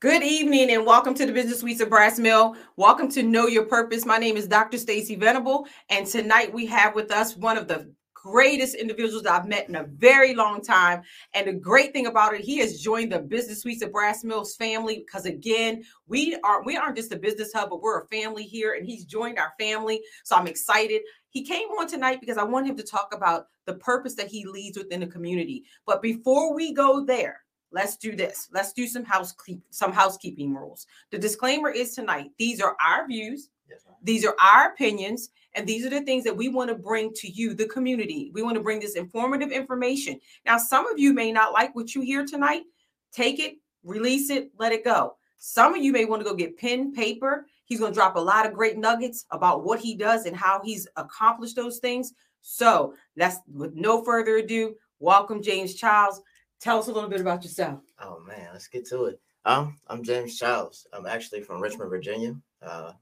Good evening and welcome to the Business Suites of Brass Mill. Welcome to Know Your Purpose. My name is Dr. Stacy Venable, and tonight we have with us one of the greatest individuals I've met in a very long time. And the great thing about it, he has joined the Business Suites of Brass Mills family because again, we are we aren't just a business hub, but we're a family here, and he's joined our family. So I'm excited. He came on tonight because I want him to talk about the purpose that he leads within the community. But before we go there, let's do this. Let's do some housekeeping, some housekeeping rules. The disclaimer is tonight. These are our views. Yes. These are our opinions, and these are the things that we want to bring to you, the community. We want to bring this informative information. Now, some of you may not like what you hear tonight. Take it, release it, let it go. Some of you may want to go get pen, paper. He's going to drop a lot of great nuggets about what he does and how he's accomplished those things. So, let's, with no further ado, welcome James Chiles. Tell us a little bit about yourself. Oh man, let's get to it. Um, I'm James Chiles. I'm actually from Richmond, Virginia. Uh,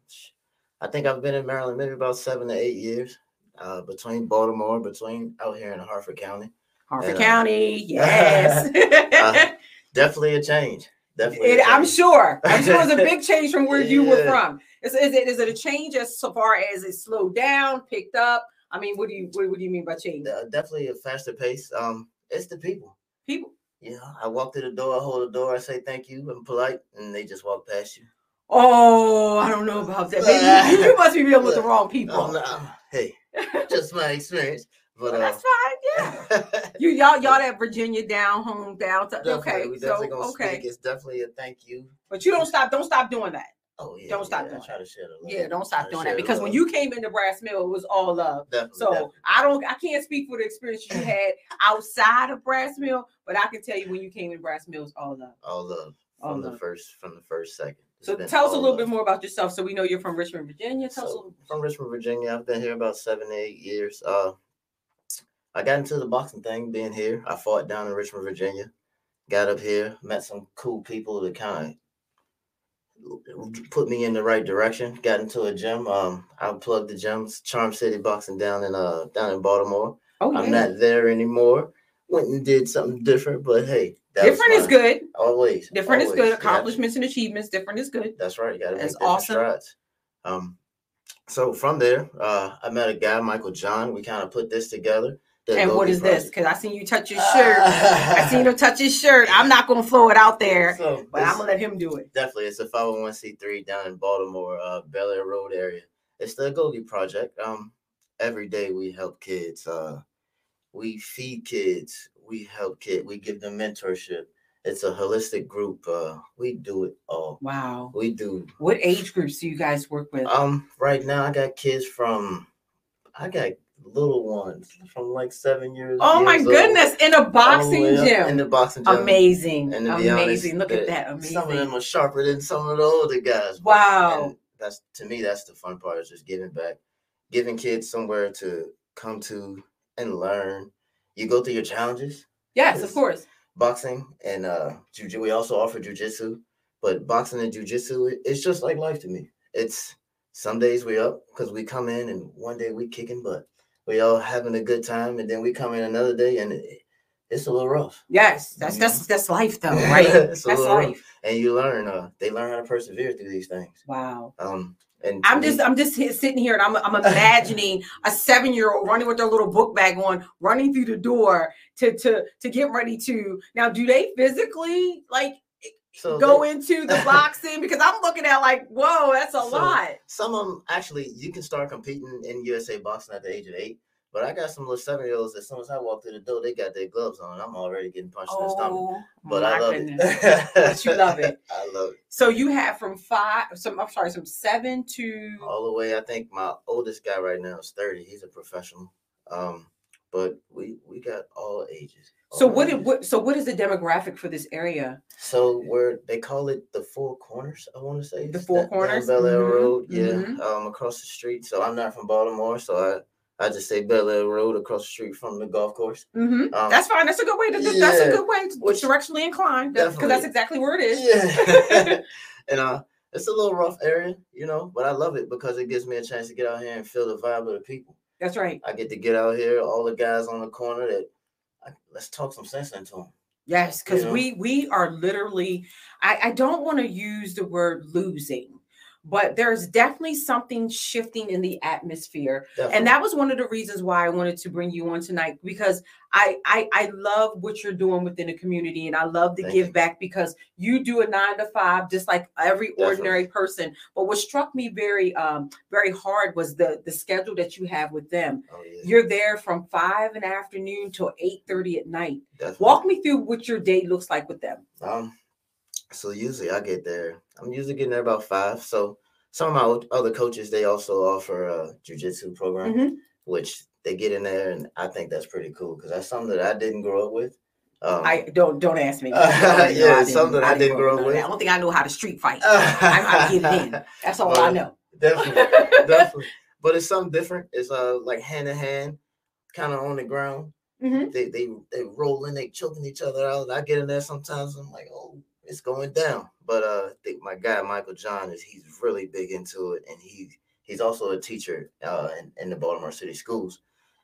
I think I've been in Maryland maybe about seven to eight years. Uh, between Baltimore, between out here in Harford County. Harford And, uh, County, yes. Uh, Definitely a change. Definitely. a It, I'm sure. I'm sure it's a big change from where you were from. Is, is it is it a change as so far as it slowed down, picked up? I mean, what do you what, what do you mean by change? Uh, definitely a faster pace. Um, it's the people. People. Know, I walk through the door, I hold the door, I say thank you, I'm polite, and they just walk past you. Oh, I don't know about that. Maybe you, you must be dealing with the wrong people. Oh, no. Hey, just my experience. But Well, uh, that's fine. Yeah. You y'all y'all that Virginia down home down. To, okay, we so okay. It's definitely a thank you. but you don't stop. Don't stop doing that. Oh yeah, Don't stop yeah, doing I try to share the love. Yeah, don't stop doing that because when you came into Brass Mill, it was all love. definitely, So definitely. I don't, I can't speak for the experience you had outside of Brass Mill, but I can tell you when you came in Brass Mill, it was all love. all love All from the love. first from the first second. It's So tell us a little bit more about yourself, so we know you're from Richmond, Virginia. Tell us a So, from Richmond, Virginia. I've been here about seven, eight years. Uh, I got into the boxing thing being here. I fought down in Richmond, Virginia. Got up here, met some cool people that kind of put me in the right direction. Got into a gym. Um, I plugged the gyms, Charm City Boxing down in uh down in Baltimore. Oh yeah, I'm not there anymore. Went and did something different, but hey, different is good. Always Different is good. Accomplishments and achievements. Different is good. that's right. You got to make different awesome. strides. Um, so from there, uh, I met a guy, Michael John. We kind of put this together. And what is is this? Because I seen you touch his shirt. I seen him touch his shirt. I'm not gonna throw it out there, So but I'm gonna let him do it. definitely it's a 501c3 down in Baltimore, uh, Bel Air Road area. It's the Agoge Project. Um, every day we help kids. Uh, we feed kids. We help kids. We give them mentorship. It's a holistic group. Uh, we do it all. Wow. We do What age groups do you guys work with? Um, right now I got kids from I got little ones from like seven years. oh my old, goodness! In a boxing gym. In the boxing gym. Amazing. And be honest, Amazing. Look at that. Amazing. Some of them are sharper than some of the older guys. Wow. and that's to me, that's the fun part is just giving back, giving kids somewhere to come to and learn. You go through your challenges, yes, of course. boxing and uh jiu we also offer jujitsu, but boxing and jujitsu, it's just like life to me. It's some days we up because we come in and one day we kicking butt. We all having a good time, and then we come in another day and it, it's a little rough. Yes, that's that's that's life though, right? It's a that's little rough. life. And you learn, uh, they learn how to persevere through these things. Wow. Um, and I'm just I'm just here, sitting here and I'm I'm imagining a seven year old running with their little book bag on, running through the door to to to get ready to. Now, do they physically like so go they- into the boxing? Because I'm looking at like, whoa, that's a So- lot. Some of them actually, you can start competing in USA boxing at the age of eight. But I got some little seven year olds. that As soon as I walk through the door, they got their gloves on. I'm already getting punched in the stomach. Oh, But I love goodness. it. But you love it. I love it. So you have from five, some I'm sorry, from seven to All the way. I think my oldest guy right now is 30. He's a professional. Um, but we we got all ages. So what, it- what so what is the demographic for this area? So where they call it the Four Corners, I want to say The Four down Corners? Bel Air Mhm, Road, yeah, mhm. um, across the street. So I'm not from Baltimore, so I I just say Bel Air Road across the street from the golf course. hmm Um, that's fine. That's a good way to. do That's a good way to which- directionally inclined. Because that's exactly where it is. Yeah, and uh, it's a little rough area, you know, but I love it because it gives me a chance to get out here and feel the vibe of the people. That's right. I get to get out here, all the guys on the corner that let's talk some sense into them. Yes, because You know? we we are literally. I, I don't want to use the word losing, but there's definitely something shifting in the atmosphere, Definitely. and that was one of the reasons why I wanted to bring you on tonight because I I, I love what you're doing within the community, and I love to Thank give you. back because you do a nine to five just like every ordinary person. But what struck me very um very hard was the the schedule that you have with them. oh, yeah, You're there from five in the afternoon till eight thirty at night. definitely. Walk me through what your day looks like with them. Um, so usually I get there. I'm usually getting there about five. So some of my other coaches they also offer a jujitsu program, Mhm. which they get in there, and I think that's pretty cool because that's something that I didn't grow up with. Um, I don't don't ask me. Uh, I yeah, didn't- something I didn't grow up with. I don't think I know how to street fight. I how get in. That's all I know. definitely, definitely. But it's something different. It's uh like hand in hand, kind of on the ground. Mhm. They they they rolling, they choking each other out. I get in there sometimes. I'm like, oh, it's going down. But uh, I think my guy Michael John is he's really big into it, and he he's also a teacher uh in, in the Baltimore City schools.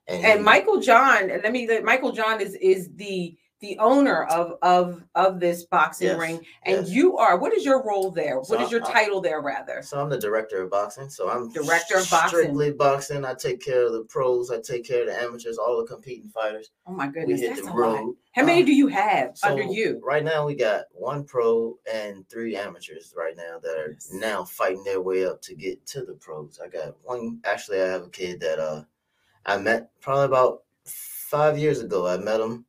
And, And he- Michael John, let me. Michael John is is the the owner of of of this boxing Yes, ring, and yes. you are. What is your role there? What So is your I- title there, rather? So I'm the director of boxing. So I'm Director of boxing. strictly boxing. I take care of the pros. I take care of the amateurs, all the competing fighters. Oh my We goodness, hit that's the a lot. road. How many Uh, do you have under you? Right now, we got one pro and three amateurs right now that are Yes. now fighting their way up to get to the pros. I got one. Actually, I have a kid that uh I met probably about five years ago. I met him,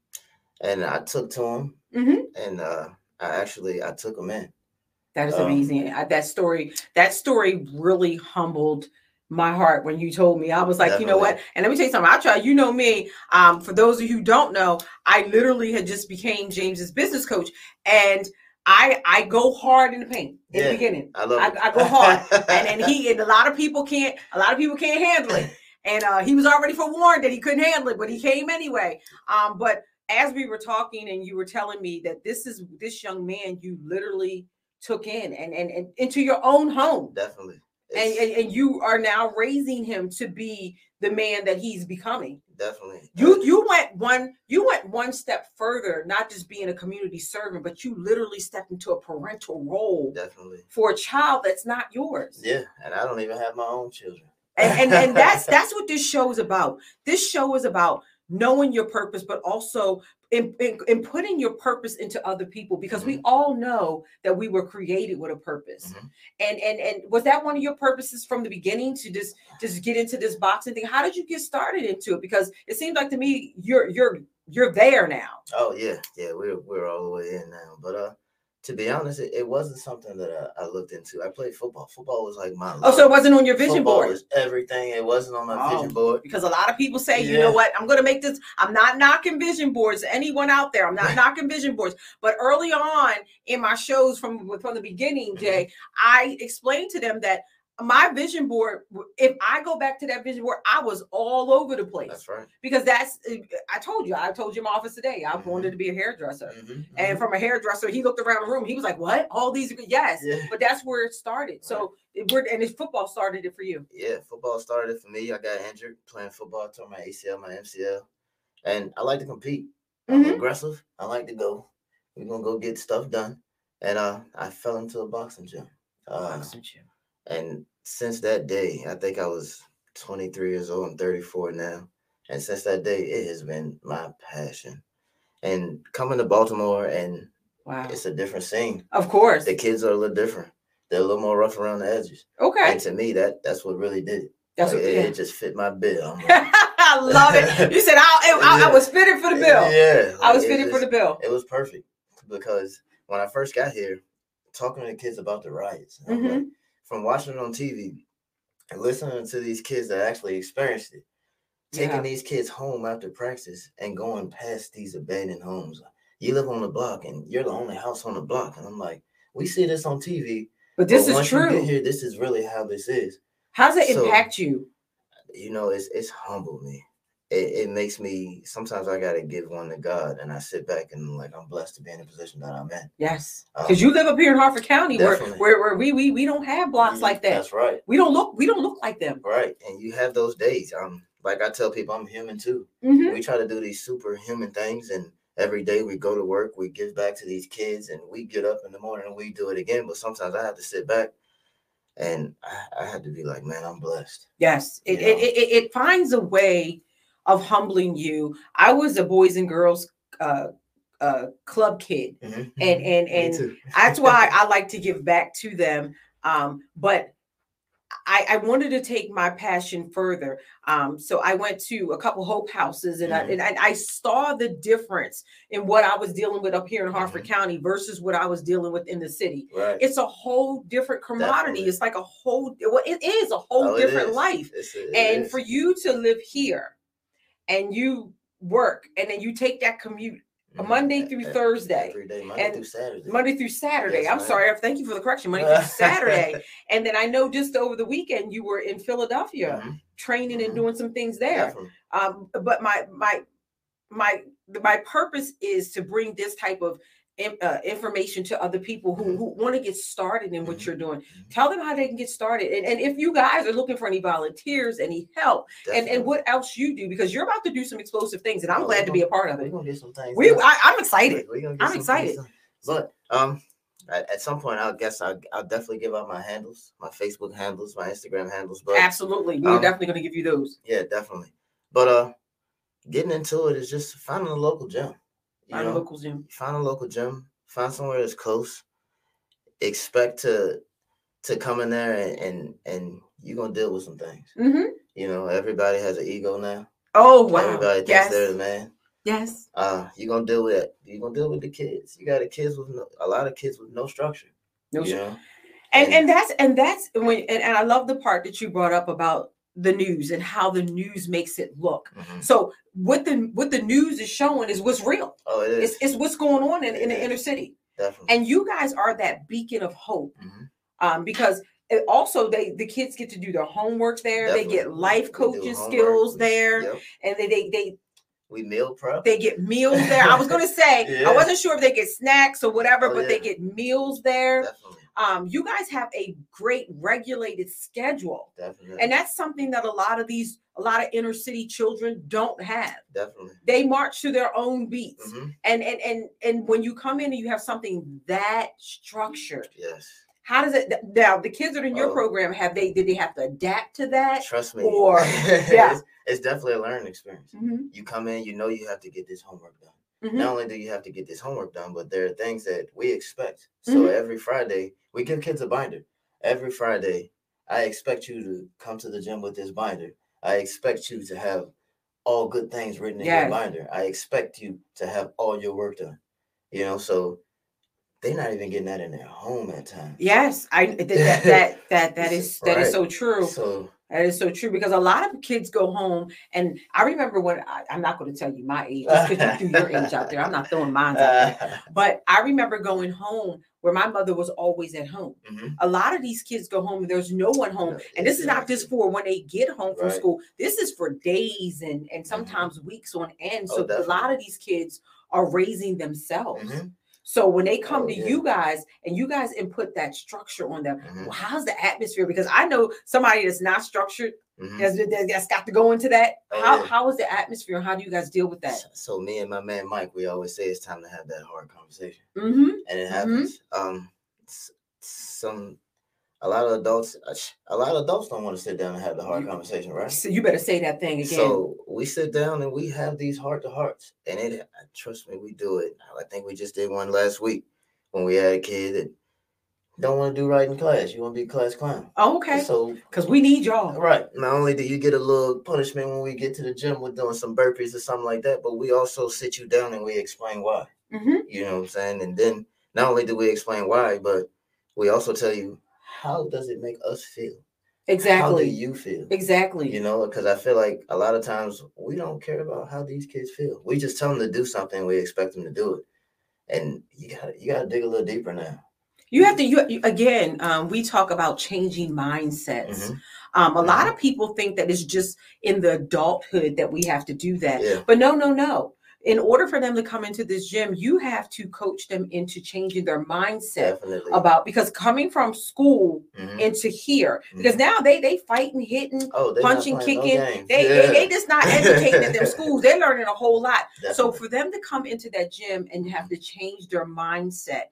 and I took to him, Mhm. and uh I actually I took him in. That is Um, amazing. I, that story, that story really humbled my heart when you told me. I was like, you know what? And let me tell you something. I try, you know me. Um, for those of you who don't know, I literally had just became James's business coach. And I I go hard in the paint in Yeah. the beginning. I love. I, it. I go hard. and and he and a lot of people can't a lot of people can't handle it. And uh, he was already forewarned that he couldn't handle it, but he came anyway. Um, but as we were talking and you were telling me that this is this young man you literally took in and and, and into your own home definitely. and, and and you are now raising him to be the man that he's becoming definitely. you you went one you went one step further not just being a community servant but you literally stepped into a parental role definitely. for a child that's not yours Yeah, and I don't even have my own children. and, and and that's that's what this show is about this show is about knowing your purpose but also in, in, in putting your purpose into other people because we all know that we were created with a purpose. Mhm. and and and was that one of your purposes from the beginning to just just get into this boxing thing? How did you get started into it? Because it seems like to me you're you're you're there now. Oh yeah, yeah, we're we're all the way in now. But uh, to be honest, it, it wasn't something that I, I looked into. I played football. Football was like my. oh so it wasn't on your vision Football board was everything. It wasn't on my Oh. vision board. because a lot of people say, you know what, I'm going to make this. I'm not knocking vision boards. Anyone out there, I'm not knocking vision boards. But early on in my shows from from the beginning, Mm-hmm. Jay, I explained to them that my vision board. If I go back to that vision board, I was all over the place That's right. because that's. I told you. I told you in my office today. I Mhm. wanted to be a hairdresser. Mhm, And mhm. from a hairdresser, he looked around the room. He was like, "What? All these? Yes." yeah, But that's where it started. So it, we're, and it's football started it for you. yeah, football started for me. I got injured playing football. Tore my ACL, my MCL, and I like to compete. I'm Mhm. aggressive. I like to go. We're gonna go get stuff done. And uh, I fell into a boxing gym. Uh, Boxing gym. And since that day, I think I was 23 years old. I'm 34 now. And since that day, it has been my passion. And coming to Baltimore, and Wow. it's a different scene. Of course. The kids are a little different. They're a little more rough around the edges. Okay. And to me, that that's what really did it. That's Like, what, it, yeah. it just fit my bill. Like, I love it. You said I, I, I was fitted for the bill. Yeah, I was like, it fitted for the bill. It was perfect because when I first got here, talking to the kids about the riots, like, Mm-hmm. From watching it on TV and listening to these kids that actually experienced it, taking Yeah. these kids home after practice and going past these abandoned homes. You live on the block and you're the only house on the block. And I'm like, we see this on TV. But this but is once you get true. here, this is really how this is. How does it So- impact you? You know, it's it's humbled me. It, it makes me sometimes I gotta give one to God and I sit back and like I'm blessed to be in the position that I'm in. Yes. Um, Because you live up here in Harford County where, definitely. where, where we, we we don't have blocks Mhm, like that. That's right. We don't look we don't look like them. Right. And you have those days. Um, like I tell people I'm human too. Mhm. we try to do these superhuman things and every day we go to work, we give back to these kids, and we get up in the morning and we do it again. But sometimes I have to sit back and I, I had to be like, man, I'm blessed. Yes, it, it, it, it finds a way of humbling you. I was a boys and girls uh, uh, club kid, mm-hmm. and and and that's why I like to give back to them. Um, but I, I, wanted to take my passion further. Um, so I went to a couple Hope houses and, mm-hmm. I, and I, saw the difference in what I was dealing with up here in Harford mm-hmm. County versus what I was dealing with in the city. Right. It's a whole different commodity. Definitely. It's like a whole, well, it is a whole oh, different life. It's, it and is. for you to live here and you work and then you take that commute Mm-hmm. Monday through Thursday. Every day, Monday and through Saturday. Monday through Saturday. Yes, I'm sorry. Thank you for the correction. Monday through Saturday. and then I know just over the weekend you were in Philadelphia mm-hmm. training mm-hmm. and doing some things there. Um, but my my my my purpose is to bring this type of uh, information to other people who, mm-hmm. who want to get started in what mm-hmm. you're doing. Tell them how they can get started. And, and if you guys are looking for any volunteers, any help, and, and what else you do, because you're about to do some explosive things, and I'm oh, glad to be a part of it. We're gonna get some things. We, I, am excited. I'm excited. But um, at, at, some point, I guess I'll, I'll, definitely give out my handles, my Facebook handles, my Instagram handles. But absolutely, we're um, definitely gonna give you those. Yeah, definitely. But uh, getting into it is just finding a local gym. Find know, a local gym. Find a local gym. Find somewhere that's close. Expect to to come in there and and, and you're gonna deal with some things. Mm-hmm. You know, everybody has an ego now. Oh wow! Everybody thinks yes. they're the man. Yes. Uh, you're gonna deal with it. You're gonna deal with the kids. You got the kids with no, a lot of kids with no structure. No structure. And, and and that's and that's when and, and I love the part that you brought up about the news and how the news makes it look. Mm-hmm. So what the what the news is showing is what's real. Oh, it is. It's, it's what's going on in, in the inner city. Definitely. And you guys are that beacon of hope, mm-hmm. um, because it also they the kids get to do their homework there. Definitely. They get life coaching skills there, yep. and they they they we meal prep. They get meals there. I was going to say yeah. I wasn't sure if they get snacks or whatever, oh, but yeah. they get meals there. Definitely um, you guys have a great regulated schedule. Definitely. And that's something that a lot of these, a lot of inner city children don't have. Definitely. They march to their own beats. Mm-hmm. And and and and when you come in and you have something that structured. Yes. How does it now? The kids that are in your oh. program have they did they have to adapt to that? Trust me. Or yeah, it's, it's, definitely a learning experience. Mm-hmm. You come in, you know you have to get this homework done. Mm-hmm. Not only do you have to get this homework done, but there are things that we expect. So mm-hmm. every Friday, we give kids a binder. Every Friday, I expect you to come to the gym with this binder. I expect you to have all good things written in yes. your binder. I expect you to have all your work done. You know, so they're not even getting that in their home at times. Yes, I that that that that is that right. is so true. So that is so true because a lot of kids go home, and I remember when I, am not going to tell you my age because you threw your age out there. I'm not throwing mine out there, but I remember going home where my mother was always at home. Mm-hmm. A lot of these kids go home and there's no one home, and this is not just for when they get home from right. school. This is for days and and mm-hmm. sometimes mm-hmm. weeks on end. So oh, a lot of these kids are raising themselves. Mm-hmm. So when they come oh, to yeah. you guys and you guys input that structure on them, mm-hmm. well, how's the atmosphere? Because I know somebody that's not structured mm-hmm. has, that's got to go into that. Oh, how, yeah. how is the atmosphere? How do you guys deal with that? So, so, me and my man Mike, we always say it's time to have that hard conversation, mm-hmm. and it happens. Mm-hmm. Um, some a lot of adults a lot of adults don't want to sit down and have the hard conversation right? So you better say that thing again. So we sit down and we have these heart to hearts and it trust me we do it. I think we just did one last week when we had a kid that don't want to do right in class. You want to be class clown. Oh, okay. So because we need y'all. right. Not only do you get a little punishment when we get to the gym with doing some burpees or something like that but we also sit you down and we explain why. Mm-hmm. you know what i'm saying? And then not only do we explain why but we also tell you how does it make us feel? Exactly. How do you feel? Exactly. You know, because I feel like a lot of times we don't care about how these kids feel. We just tell them to do something. We expect them to do it, and you got you got to dig a little deeper now. You have to. You, you again. Um, we talk about changing mindsets. Mm-hmm. Um, a mm-hmm. lot of people think that it's just in the adulthood that we have to do that, yeah. but no, no, no in order for them to come into this gym, you have to coach them into changing their mindset Definitely. about because coming from school Mhm. into here, because now they they fighting, hitting, Oh, punching, playing no kicking. they, Yeah. they they just not educating at their schools. They're learning a whole lot. So for them to come into that gym and have to change their mindset,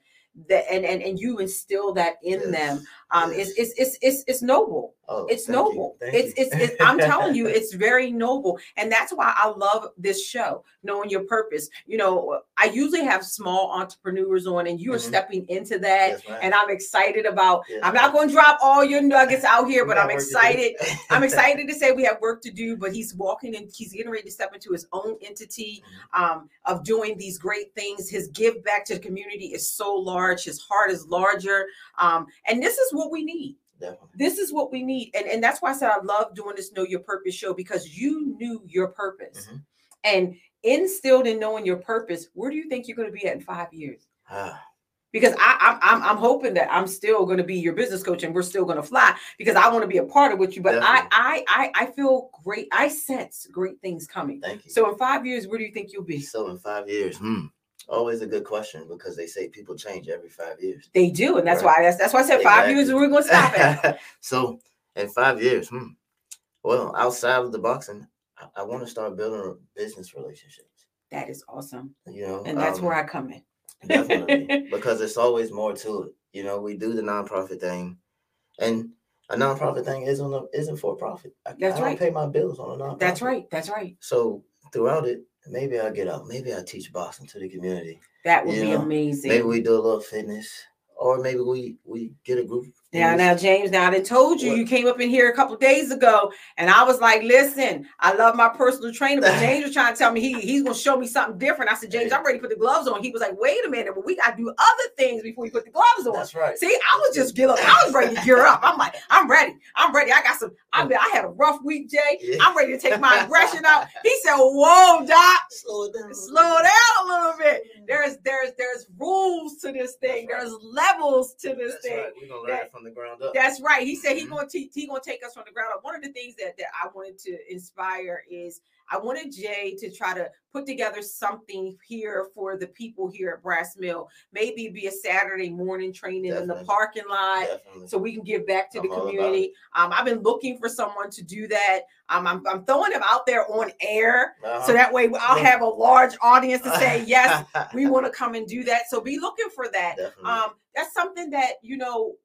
that and and, and you instill that in Yes. them, um, Yes. it's, it's it's it's it's noble. Oh, It's noble. It's, it's it's I'm telling you, it's very noble, and that's why I love this show, knowing your purpose. You know, I usually have small entrepreneurs on, and you are Mhm. stepping into that, Yes, and I'm excited about. I'm not going to drop all your nuggets out here, but I'm work to do. excited. I'm excited to say we have work to do, but he's walking and he's getting ready to step into his own entity Mm-hmm. um, of doing these great things. His give back to the community is so large. His heart is larger, um, and this is what we need. Definitely. This is what we need, and and that's why I said I love doing this Know Your Purpose show because you knew your purpose, Mhm. and instilled in knowing your purpose. Where do you think you're going to be at in five years? Ah, because I, I'm, I'm I'm hoping that I'm still going to be your business coach and we're still going to fly because I want to be a part of what you. But I, I I I feel great. I sense great things coming. thank you. So in five years, where do you think you'll be? So in five years, hmm, always a good question because they say people change every five years. They do, and that's Right. why that's that's why I said five years. We're going to stop at. so in five years, hmm, well, outside of the boxing, I, I want to start building business relationships. That is awesome, You know, and that's um, where I come in. definitely because it's always more to it. You know, we do the nonprofit thing, and a nonprofit thing isn't a, isn't for profit. I, That's I right. pay my bills on a nonprofit. That's right. That's right. So throughout it, maybe I'll get out. Maybe I'll teach boxing to the community. That would You be know, amazing. Maybe we do a little fitness, or maybe we we get a group. Now, now, James, now I told you What? you came up in here a couple days ago, and I was like, "Listen, I love my personal trainer." But James was trying to tell me he he's gonna show me something different. I said, "James, I'm ready to put the gloves on." He was like, "Wait a minute, but we gotta do other things before you put the gloves on." That's right. See, I was just get up. I was ready to gear up. I'm like, I'm ready. I'm ready. I got some. I mm. mean, I had a rough week, Jay. I'm ready to take my aggression out. He said, "Whoa, doc, Slow down. slow down a little bit." Mm. There's there's there's rules to this thing. That's right. There's levels to this That's thing. right. We're gonna learn That- from the ground up. That's right. He said he's Mhm. going to he to take us from the ground up. One of the things that, that I wanted to inspire is I wanted Jay to try to put together something here for the people here at Brass Mill. Maybe be a Saturday morning training in the parking lot. Definitely. So we can give back to the I'm about community. Um, I've been looking for someone to do that. Um, I'm, I'm throwing them out there on air, so Uh-huh. that way I'll have a large audience to say yes, we want to come and do that. So be looking for that um that's something that you know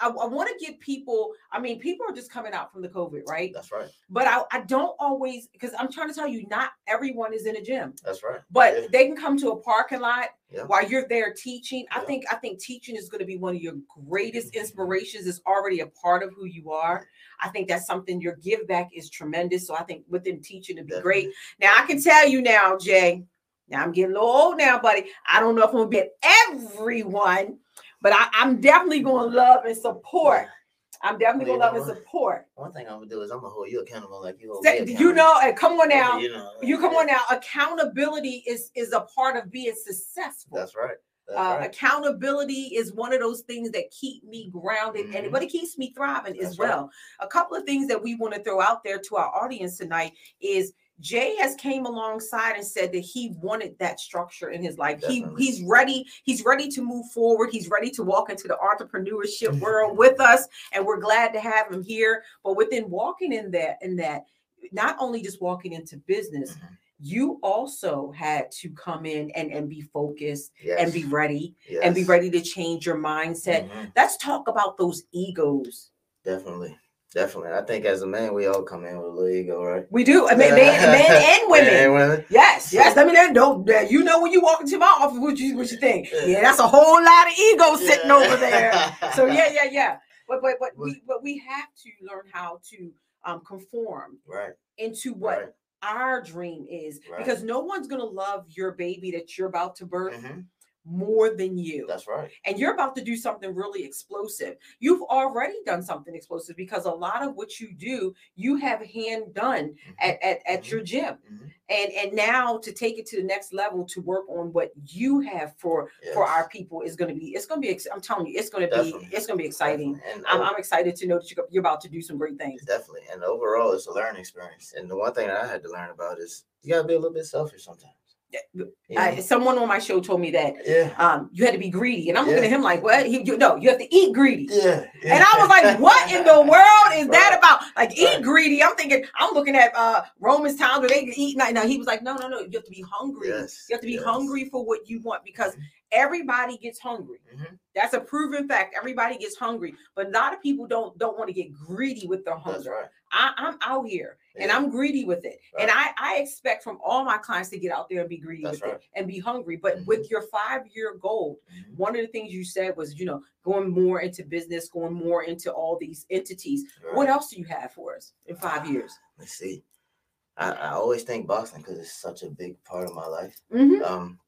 i, I want to get people i mean people are just coming out from the covid right That's right. but i, I don't always because i'm trying to tell you not everyone is in a gym That's right. but Yeah. they can come to a parking lot Yeah. while you're there teaching i Yeah. think i think teaching is going to be one of your greatest Mhm. inspirations it's already a part of who you are i think that's something your give back is tremendous so i think within teaching it'd be great now I can tell you now, Jay. Now I'm getting a little old now, buddy. I don't know if I'm gonna be at everyone, but I, I'm definitely gonna love and support. I'm definitely gonna love know and support. One thing I'm gonna do is I'm gonna hold you accountable like you hold me you know, and come on now. You know. You come on now. Accountability is is a part of being successful. That's right. Uh, right. Accountability is one of those things that keep me grounded, and Mhm. but it keeps me thriving as That's right. well. A couple of things that we want to throw out there to our audience tonight is Jay has came alongside and said that he wanted that structure in his life. He he's ready. He's ready to move forward. He's ready to walk into the entrepreneurship world with us, and we're glad to have him here. But within walking in that, in that, not only just walking into business, Mhm. you also had to come in and and be focused Yes. and be ready and be ready to change your mindset. Mhm. Let's talk about those egos. Definitely. Definitely. I think as a man, we all come in with a little ego, right? We do, men, men, men and women. Men and women. Yes, yes. I mean, me know. Don't you know when you walk into my office? What you what you think? Yeah, that's a whole lot of ego sitting over there. So yeah, yeah, yeah. But but but we but we have to learn how to um conform Right. into what Right. our dream is Right. because no one's gonna love your baby that you're about to birth Mhm. More than you. That's right. and you're about to do something really explosive. You've already done something explosive because a lot of what you do, you have hand done Mhm. at, at, at Mhm. your gym. Mhm. And and now to take it to the next level to work on what you have for for our people is going to be it's going to be I'm telling you it's going to be it's going to be exciting. Definitely. And I'm, o- I'm excited to know that you're, you're about to do some great things. definitely. And overall, it's a learning experience. And the one thing that I had to learn about is you gotta be a little bit selfish sometimes. You I, someone on my show told me that yeah. um, you had to be greedy, and I'm looking Yeah. at him like, "What? He, you, no, you have to eat greedy." Yeah. And I was like, "What in the world is that about?" Like, eat greedy. I'm thinking, I'm looking at uh Romans times where they can eat. Now, he was like, "No, no, no. You have to be hungry. Yes. You have to be yes. hungry for what you want because Mhm. everybody gets hungry. Mhm. That's a proven fact. Everybody gets hungry, but a lot of people don't don't want to get greedy with their hunger. right. I, I'm out here and Yeah. I'm greedy with it. And I, I expect from all my clients to get out there and be greedy That's with it and be hungry. But Mhm. with your five year goal, Mhm. one of the things you said was, you know, going more into business, going more into all these entities. What else do you have for us in five years? Let's see. I, I always think boxing because it's such a big part of my life. Mhm. Um,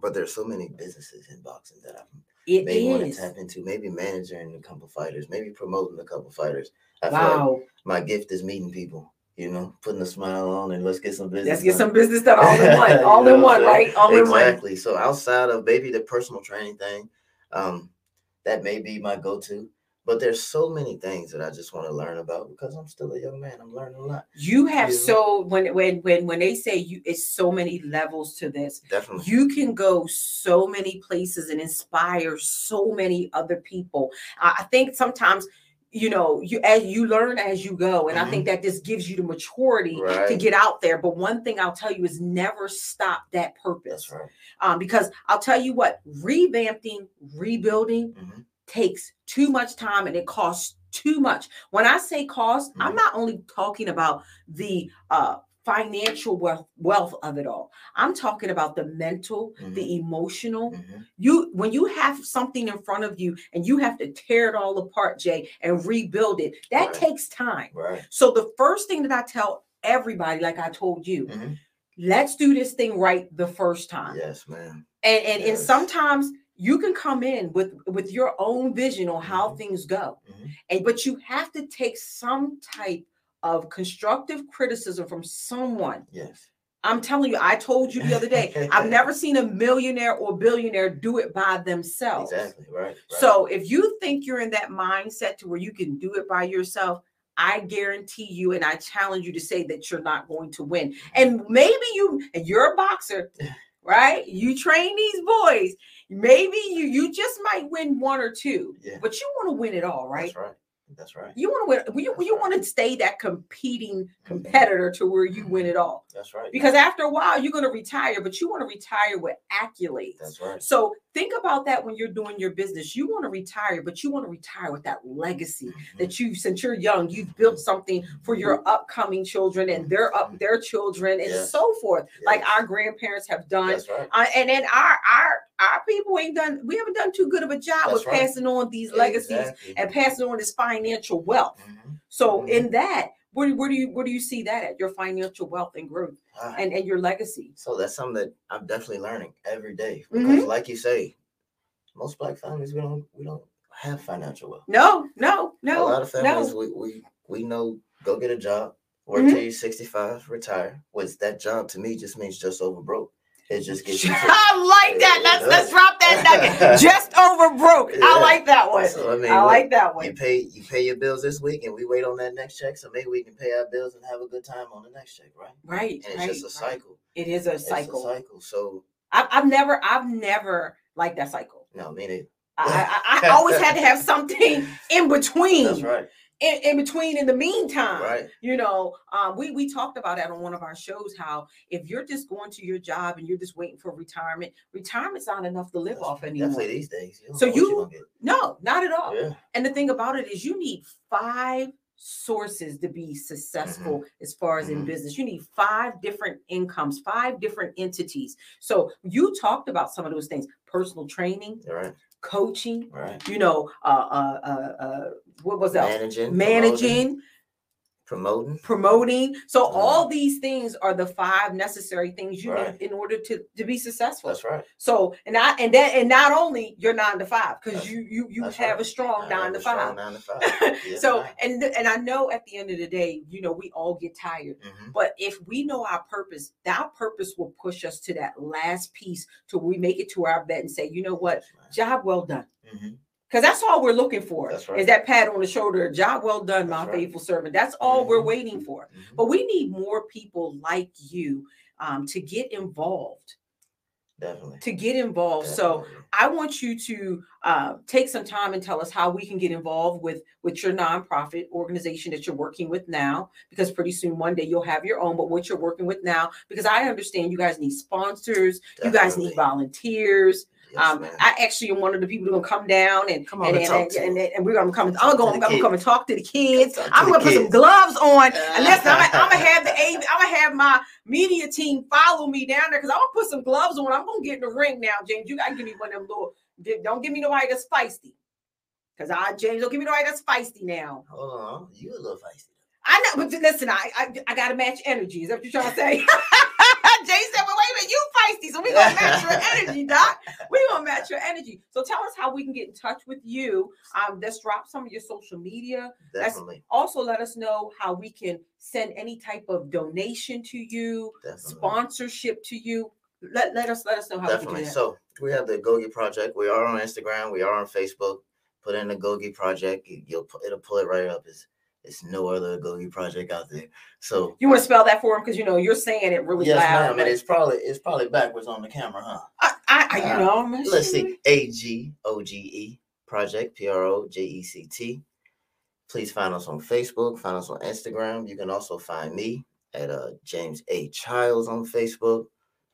but there's so many businesses in boxing that I It may want to tap into. Maybe managing a couple fighters, maybe promoting a couple fighters. I feel like Wow. my gift is meeting people. You know, putting a smile on and let's get some business. Let's get done. some business done all in one. All in one, right? All in one. exactly. So outside of maybe the personal training thing, um, that may be my go-to. But there's so many things that I just want to learn about because I'm still a young man. I'm learning a lot. You have You know? so when when when when they say you it's so many levels to this. Definitely. you can go so many places and inspire so many other people i think sometimes you know you as you learn as you go and i think that this gives you the maturity to Mm-hmm. Get out there but one thing i'll tell you is never stop that purpose right. um, because i'll tell you what revamping rebuilding Mhm. Takes too much time and it costs too much when i say cost i'm Mhm. not only talking about the uh financial wealth wealth of it all i'm talking about the mental Mm-hmm. the emotional Mhm. you when you have something in front of you and you have to tear it all apart jay and rebuild it that Right. takes time Right. so the first thing that i tell everybody like i told you Mhm. let's do this thing right the first time Yes, man. and and, and sometimes you can come in with with your own vision on how Mhm. things go Mhm. and but you have to take some type of constructive criticism from someone Yes. i'm telling you i told you the other day i've never seen a millionaire or billionaire do it by themselves Exactly. Right. right. so if you think you're in that mindset to where you can do it by yourself I guarantee you, and I challenge you to say that you're not going to win. And maybe you, and you're a boxer, right? You train these boys. Maybe you you just might win one or two, Yeah. but you want to win it all, right? That's right. That's right. You want to win. You, That's you right. want to stay that competing mm-hmm. competitor to where you win mm-hmm. it all. That's right. Because after a while, you're going to retire, but you want to retire with accolades. That's right. So think about that when you're doing your business. You want to retire, but you want to retire with that legacy Mhm. that you, since you're young, you've built mm-hmm. something for your upcoming children and their up their children and Yes. so forth, like our grandparents have done. That's right. Uh, and then our our our people ain't done. We haven't done too good of a job That's with right. passing on these legacies Exactly. and passing on this financial wealth. Mhm. So Mhm. in that, where, where do you where do you see that at your financial wealth and growth Ah, and, and your legacy? So that's something that I'm definitely learning every day. Mhm. Because, like you say, most black families we don't we don't have financial wealth. No, no, no. a lot of families no. we, we we know go get a job, work Mhm. till you're 65, retire. Which that job to me just means just over broke. It just gets you I like that. Let's let's drop that nugget. Just over broke. I like that one. So, I mean, I like that one. you pay you pay your bills this week and we wait on that next check. So maybe we can pay our bills and have a good time on the next check, right? Right. And it's right, just a right. cycle. It is a It's a cycle. cycle. So I, I've never, I've never liked that cycle. no, mean it. I, I, I always had to have something in between. That's right. In, in between, in the meantime, Right. you know, um, we we talked about that on one of our shows. How if you're just going to your job and you're just waiting for retirement, retirement's not enough to live That's off anymore. Definitely these days. You So you- No, not at all. Yeah. And the thing about it is, you need five sources to be successful as far as in Mhm. business. You need five different incomes, five different entities. So you talked about some of those things: personal training, right. Coaching. Right. You know, uh, uh, uh, uh what was that? Managing. Managing, Promoting. Promoting. Promoting. So Mhm. all these things are the five necessary things you Right. need in order to to be successful. That's right. So and I and that and not only you're nine to five because you you you have right. a strong nine to strong five. Nine to five. Yes, so ma'am. and and I know at the end of the day, you know, we all get tired. Mhm. But if we know our purpose, that purpose will push us to that last piece till we make it to our bed and say, you know what, job well done. Mhm. Because that's all we're looking for. That's Is that pat on the shoulder, job well done, my right. faithful servant. That's all we're Mhm. waiting for. Mhm. But we need more people like you um, to get involved. Definitely. To get involved. So I want you to uh, take some time and tell us how we can get involved with with your nonprofit organization that you're working with now. Because pretty soon, one day you'll have your own. But what you're working with now, because I understand you guys need sponsors, you guys need Definitely. volunteers. Yes, um. I actually am one of the people who gonna come down and Come on and, and and, talk and, to and, we're gonna come. I'm gonna, to I'm gonna come and talk to the kids. Talk to I'm gonna put some gloves on. And listen, I'm, gonna- I'm gonna have the A. I'm gonna have my media team follow me down there because I'm gonna put some gloves on. I'm gonna get in the ring now, James. You gotta give me one of them little. Don't give me nobody that's feisty. Cause I James, don't give me nobody that's feisty now. Hold on. You a little feisty. I know, but listen, I I, I gotta match energy. Is that what you're trying to say? Jay said, well, wait a minute, you feisty, so we're gonna match your energy, Doc. We're gonna match your energy. So tell us how we can get in touch with you. Um, let's drop some of your social media. Definitely. Also, let us know how we can send any type of donation to you, Definitely. sponsorship to you. Let, let us let us know how we Definitely. can do that. So we have the Gogi Project. We are on Instagram. We are on Facebook. Put in the Gogi Project. you- You'll it'll pull it right up. It's it's no other Gogi Project out there. So You want to spell that for him because you know you're saying it really yes, loud. ma'am. but And it's probably it's probably backwards on the camera, huh? I, I, I- you uh, know, Let's see. A G O G E Project, P R O J E C T. Please find us on Facebook, find us on Instagram. You can also find me at uh, James A. Chiles on Facebook.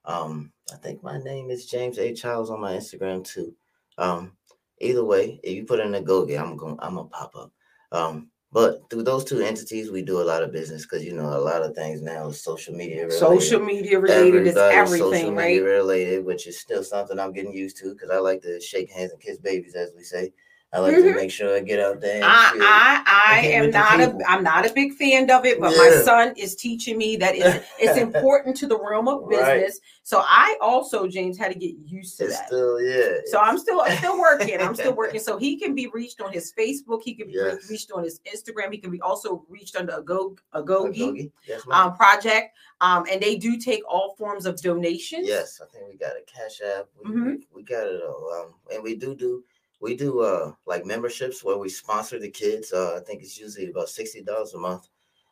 Um, I think my name is James A. Chiles on my Instagram too. Um, either way, if you put in a go get, I'm going I'm gonna pop up. Um, but through those two entities, we do a lot of business because you know a lot of things now is social media related. social media related is Everybody's social everything, media right? related, which is still something I'm getting used to because I like to shake hands and kiss babies, as we say. I like Mhm. to make sure I get out there. I, I, I am not a. I'm not a big fan of it, but my son is teaching me that it's, it's important to the realm of Right. business. So I also, James, had to get used to it's that. still yeah. So I'm still, I'm still working. I'm still working. So he can be reached on his Facebook. He can be Yes. reached on his Instagram. He can be also reached under a go, a A Gogi Gogi? Yes, um, project. Um, and they do take all forms of donations. Yes, I think we got a cash app. We, Mhm. we, we got it all. Um, and we do do we do uh like memberships where we sponsor the kids. Uh, I think it's usually about sixty dollars a month.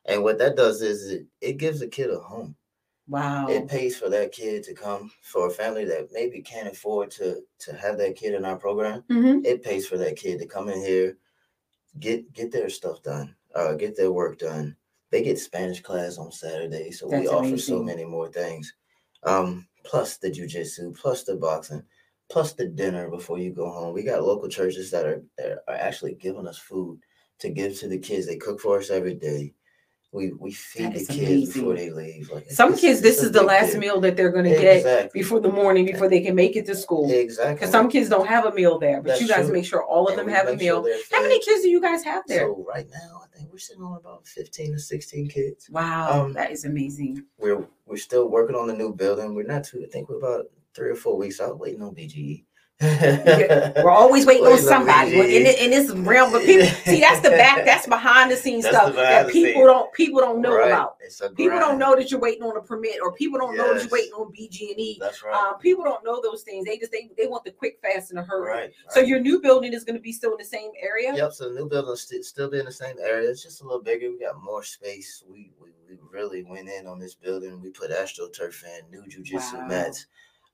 And what that does is it, it gives a kid a home. Wow. It pays for that kid to come for a family that maybe can't afford to to have that kid in our program. Mhm. It pays for that kid to come in here, get get their stuff done, uh, get their work done. They get Spanish class on Saturday, so we That's offer so many more things. Um, plus the jujitsu, plus the boxing, plus the dinner before you go home. We got local churches that are that are actually giving us food to give to the kids. They cook for us every day. We we feed the kids before they leave. Like Some it's- kids, it's this is the last deal. meal that they're going to get before the morning, before they can make it to school. Exactly. Because some kids don't have a meal there, but That's you guys true. make sure all of And them have a make sure meal. How many kids do you guys have there? So right now, I think we're sitting on about fifteen to sixteen kids. wow, um, that is amazing. We're we're still working on the new building. We're not too. I think we're about three or four weeks out waiting on BGE. We're always waiting on Waiting on somebody Well, in, BGE. in this realm. But people see that's the back, that's behind the scenes That's stuff the that people scenes. don't people don't know Right. about. People don't know that you're waiting on a permit, or people don't know that you're waiting on BG and E. That's right. Um, people don't know those things. They just they, they want the quick, fast, and a hurry. right. So right. your new building is going to be still in the same area. Yep. So the new building st- still be in the same area. It's just a little bigger. We got more space. We we, we really went in on this building. We put astroturf in, new jujitsu Wow. mats.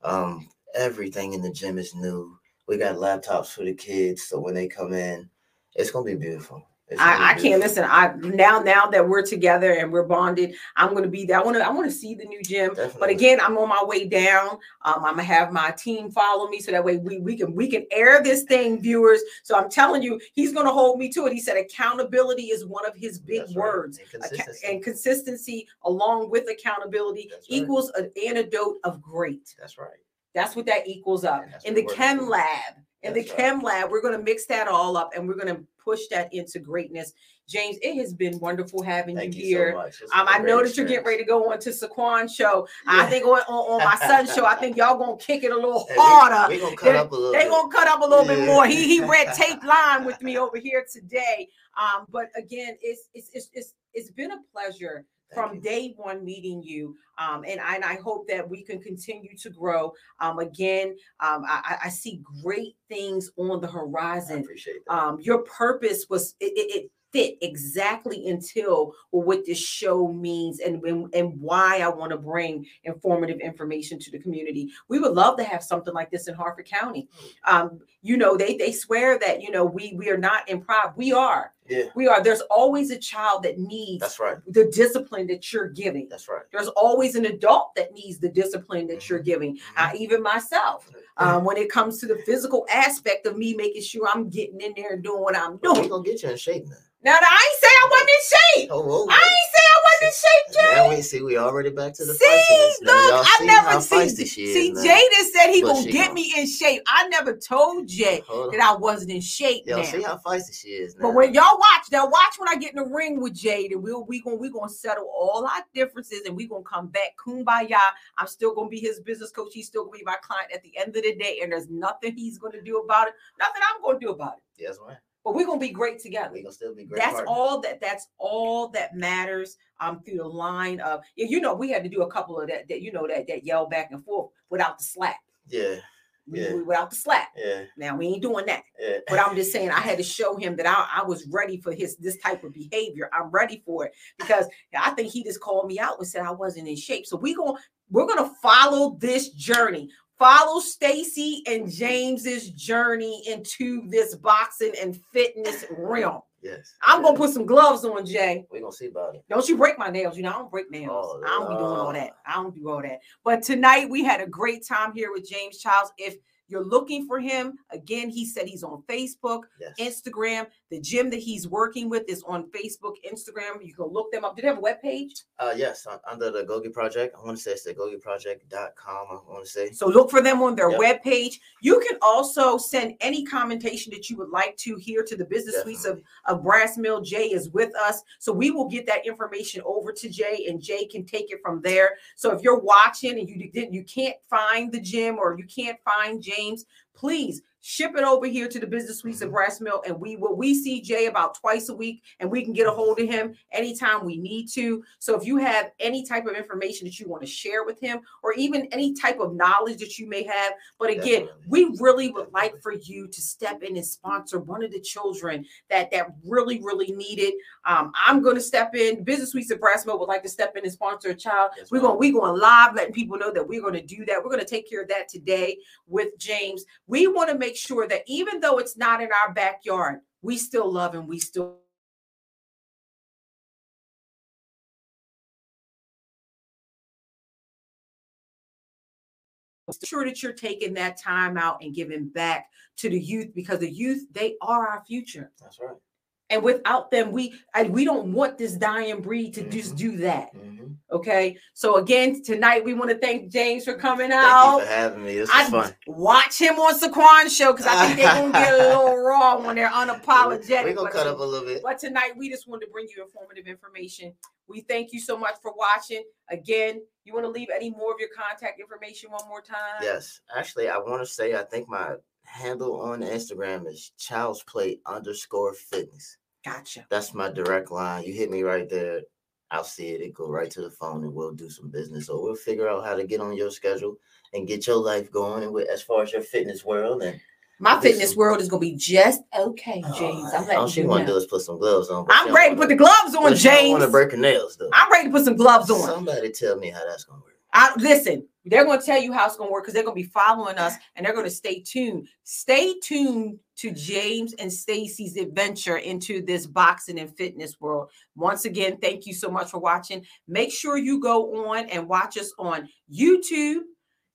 Um, everything in the gym is new. We got laptops for the kids, so when they come in, it's gonna be beautiful. It's gonna be I, I can't listen. I now now that we're together and we're bonded, I'm gonna be there. I want to I want to see the new gym. But again, I'm on my way down. Um, I'm gonna have my team follow me so that way we, we can we can air this thing, viewers. So I'm telling you, he's gonna hold me to it. He said accountability is one of his big That's right. words. And Acca- consistency. and consistency along with accountability That's right. equals an antidote of great. That's right. That's what that equals up. In the chem lab, in the right. chem lab, we're going to mix that all up and we're going to push that into greatness. James, it has been wonderful having Thank you you here. so. Um, I know that you're getting ready to go on to Saquon's show. I think on, on, on my son's show, I think y'all gonna kick it a little Hey, harder. We, gonna cut They- up a little. They bit. gonna cut up a little bit more. He he read tape line with me over here today. Um, but again, it's it's it's it's, it's been a pleasure from day one meeting you. Um, and, I, and I hope that we can continue to grow. Um, again, um, I, I- I see great things on the I horizon. appreciate that. Um, your purpose was it, it, it fit exactly until well, what this show means and, and, and why I want to bring informative information to the community. We would love to have something like this in Harford County. Um, you know, they they swear that you know we we are not improv. We are. Yeah. We are. There's always a child that needs That's right. the discipline that you're giving. That's right. There's always an adult that needs the discipline that you're giving. Uh, even myself, um, when it comes to the physical aspect of me making sure I'm getting in there and doing what I'm doing. We're gonna get you in shape now. Now, I ain't say I wasn't in shape. Oh, oh, I ain't say I wasn't in shape, Jay. Now we see we already back to the See, feistiness. Now look, I see never see. See, is. Jaden said he But gonna get gon- me in shape. I never told Jay that. I wasn't in shape Y'all see how feisty she is now. But when y'all watch, now watch when I get in the ring with Jade, and we'll we gonna we gonna settle all our differences, and we gonna come back kumbaya. I'm still gonna be his business coach. He's still gonna be my client at the end of the day, and there's nothing he's gonna do about it. Nothing I'm gonna do about it. yes, man. But we're gonna be great together. We're gonna still be great. That's partners. all that that's all that matters um through the line of yeah, you know we had to do a couple of that that you know that that yell back and forth without the slap Yeah, We- Yeah. we- without the slap yeah, now we ain't doing that yeah. but i'm just saying i had to show him that I, I was ready for his this type of behavior i'm ready for it because i think he just called me out and said i wasn't in shape so we going we're gonna follow this journey follow stacy and james's journey into this boxing and fitness realm yes. I'm gonna put some gloves on, Jay. We're gonna see about it. Don't you break my nails? You know, I don't break nails. Oh, I don't be doing all that. I don't do all that. But tonight we had a great time here with James Chiles. If you're looking for him, again, he said he's on Facebook, Yes. Instagram. The gym that he's working with is on Facebook, Instagram. You can look them up. Do they have a webpage? Uh, yes, under the Agoge Project. I want to say it's the AgogeProject.com. I want to say. So look for them on their Yep. webpage. You can also send any commentation that you would like to hear to the business suites of, of Brass Mill. Jay is with us. So we will get that information over to Jay and Jay can take it from there. So if you're watching and you didn't you can't find the gym or you can't find James, please ship it over here to the business suites of Mhm. Brass Mill and we will we see Jay about twice a week and we can get a hold of him anytime we need to. So if you have any type of information that you want to share with him or even any type of knowledge that you may have, but again, Definitely. we really would like for you to step in and sponsor one of the children that that really really need it. Um, I'm going to step in. Business Suites of Brass Mill would like to step in and sponsor a child. Yes, We're going we're going live, letting people know that we're going to do that. We're going to take care of that today with James. We want to make sure that even though it's not in our backyard, we still love and We still sure that you're taking that time out and giving back to the youth because the youth they are our future That's right. And without them we I, we don't want this dying breed to just Mhm. do that Mhm. okay so again tonight we want to thank james for coming Thank you out for having me. This I fun. watch him on Saquon show because I think they're gonna get a little raw when they're unapologetic. We're gonna but, cut up a little bit. but tonight we just wanted to bring you informative information. We thank you so much for watching. Again, you want to leave any more of your contact information one more time? Yes, actually, I want to say I think my handle on Instagram is Child's Play underscore Fitness. Gotcha. That's my direct line. You hit me right there. I'll see it. It go right to the phone, and we'll do some business. Or we'll figure out how to get on your schedule and get your life going. And with, as far as your fitness world, and My fitness world is gonna be just okay, oh, James. I'm all letting she you want to do is put some gloves on. I'm ready to put the gloves on, she James. want to break her nails though. I'm ready to put some gloves on. Somebody tell me how that's gonna work. I, listen, they're going to tell you how it's going to work because they're going to be following us and they're going to stay tuned. Stay tuned to James and Stacy's adventure into this boxing and fitness world. Once again, thank you so much for watching. Make sure you go on and watch us on YouTube,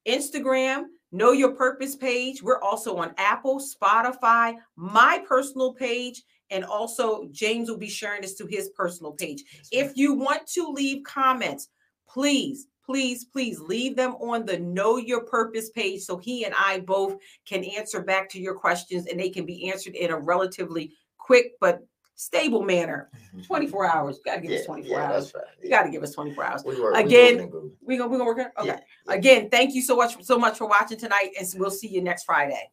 Instagram, Know Your Purpose page. We're also on Apple, Spotify, my personal page, and also James will be sharing this to his personal page. If you want to leave comments, please, please, please leave them on the Know Your Purpose page so he and I both can answer back to your questions and they can be answered in a relatively quick but stable manner. 24 hours. You gotta give us 24 hours. That's right. You gotta give us 24 hours. We work, Again, moving and grooving. We gonna we gonna work it? Okay. Yeah, yeah. Again, thank you so much so much for watching tonight, and we'll see you next Friday.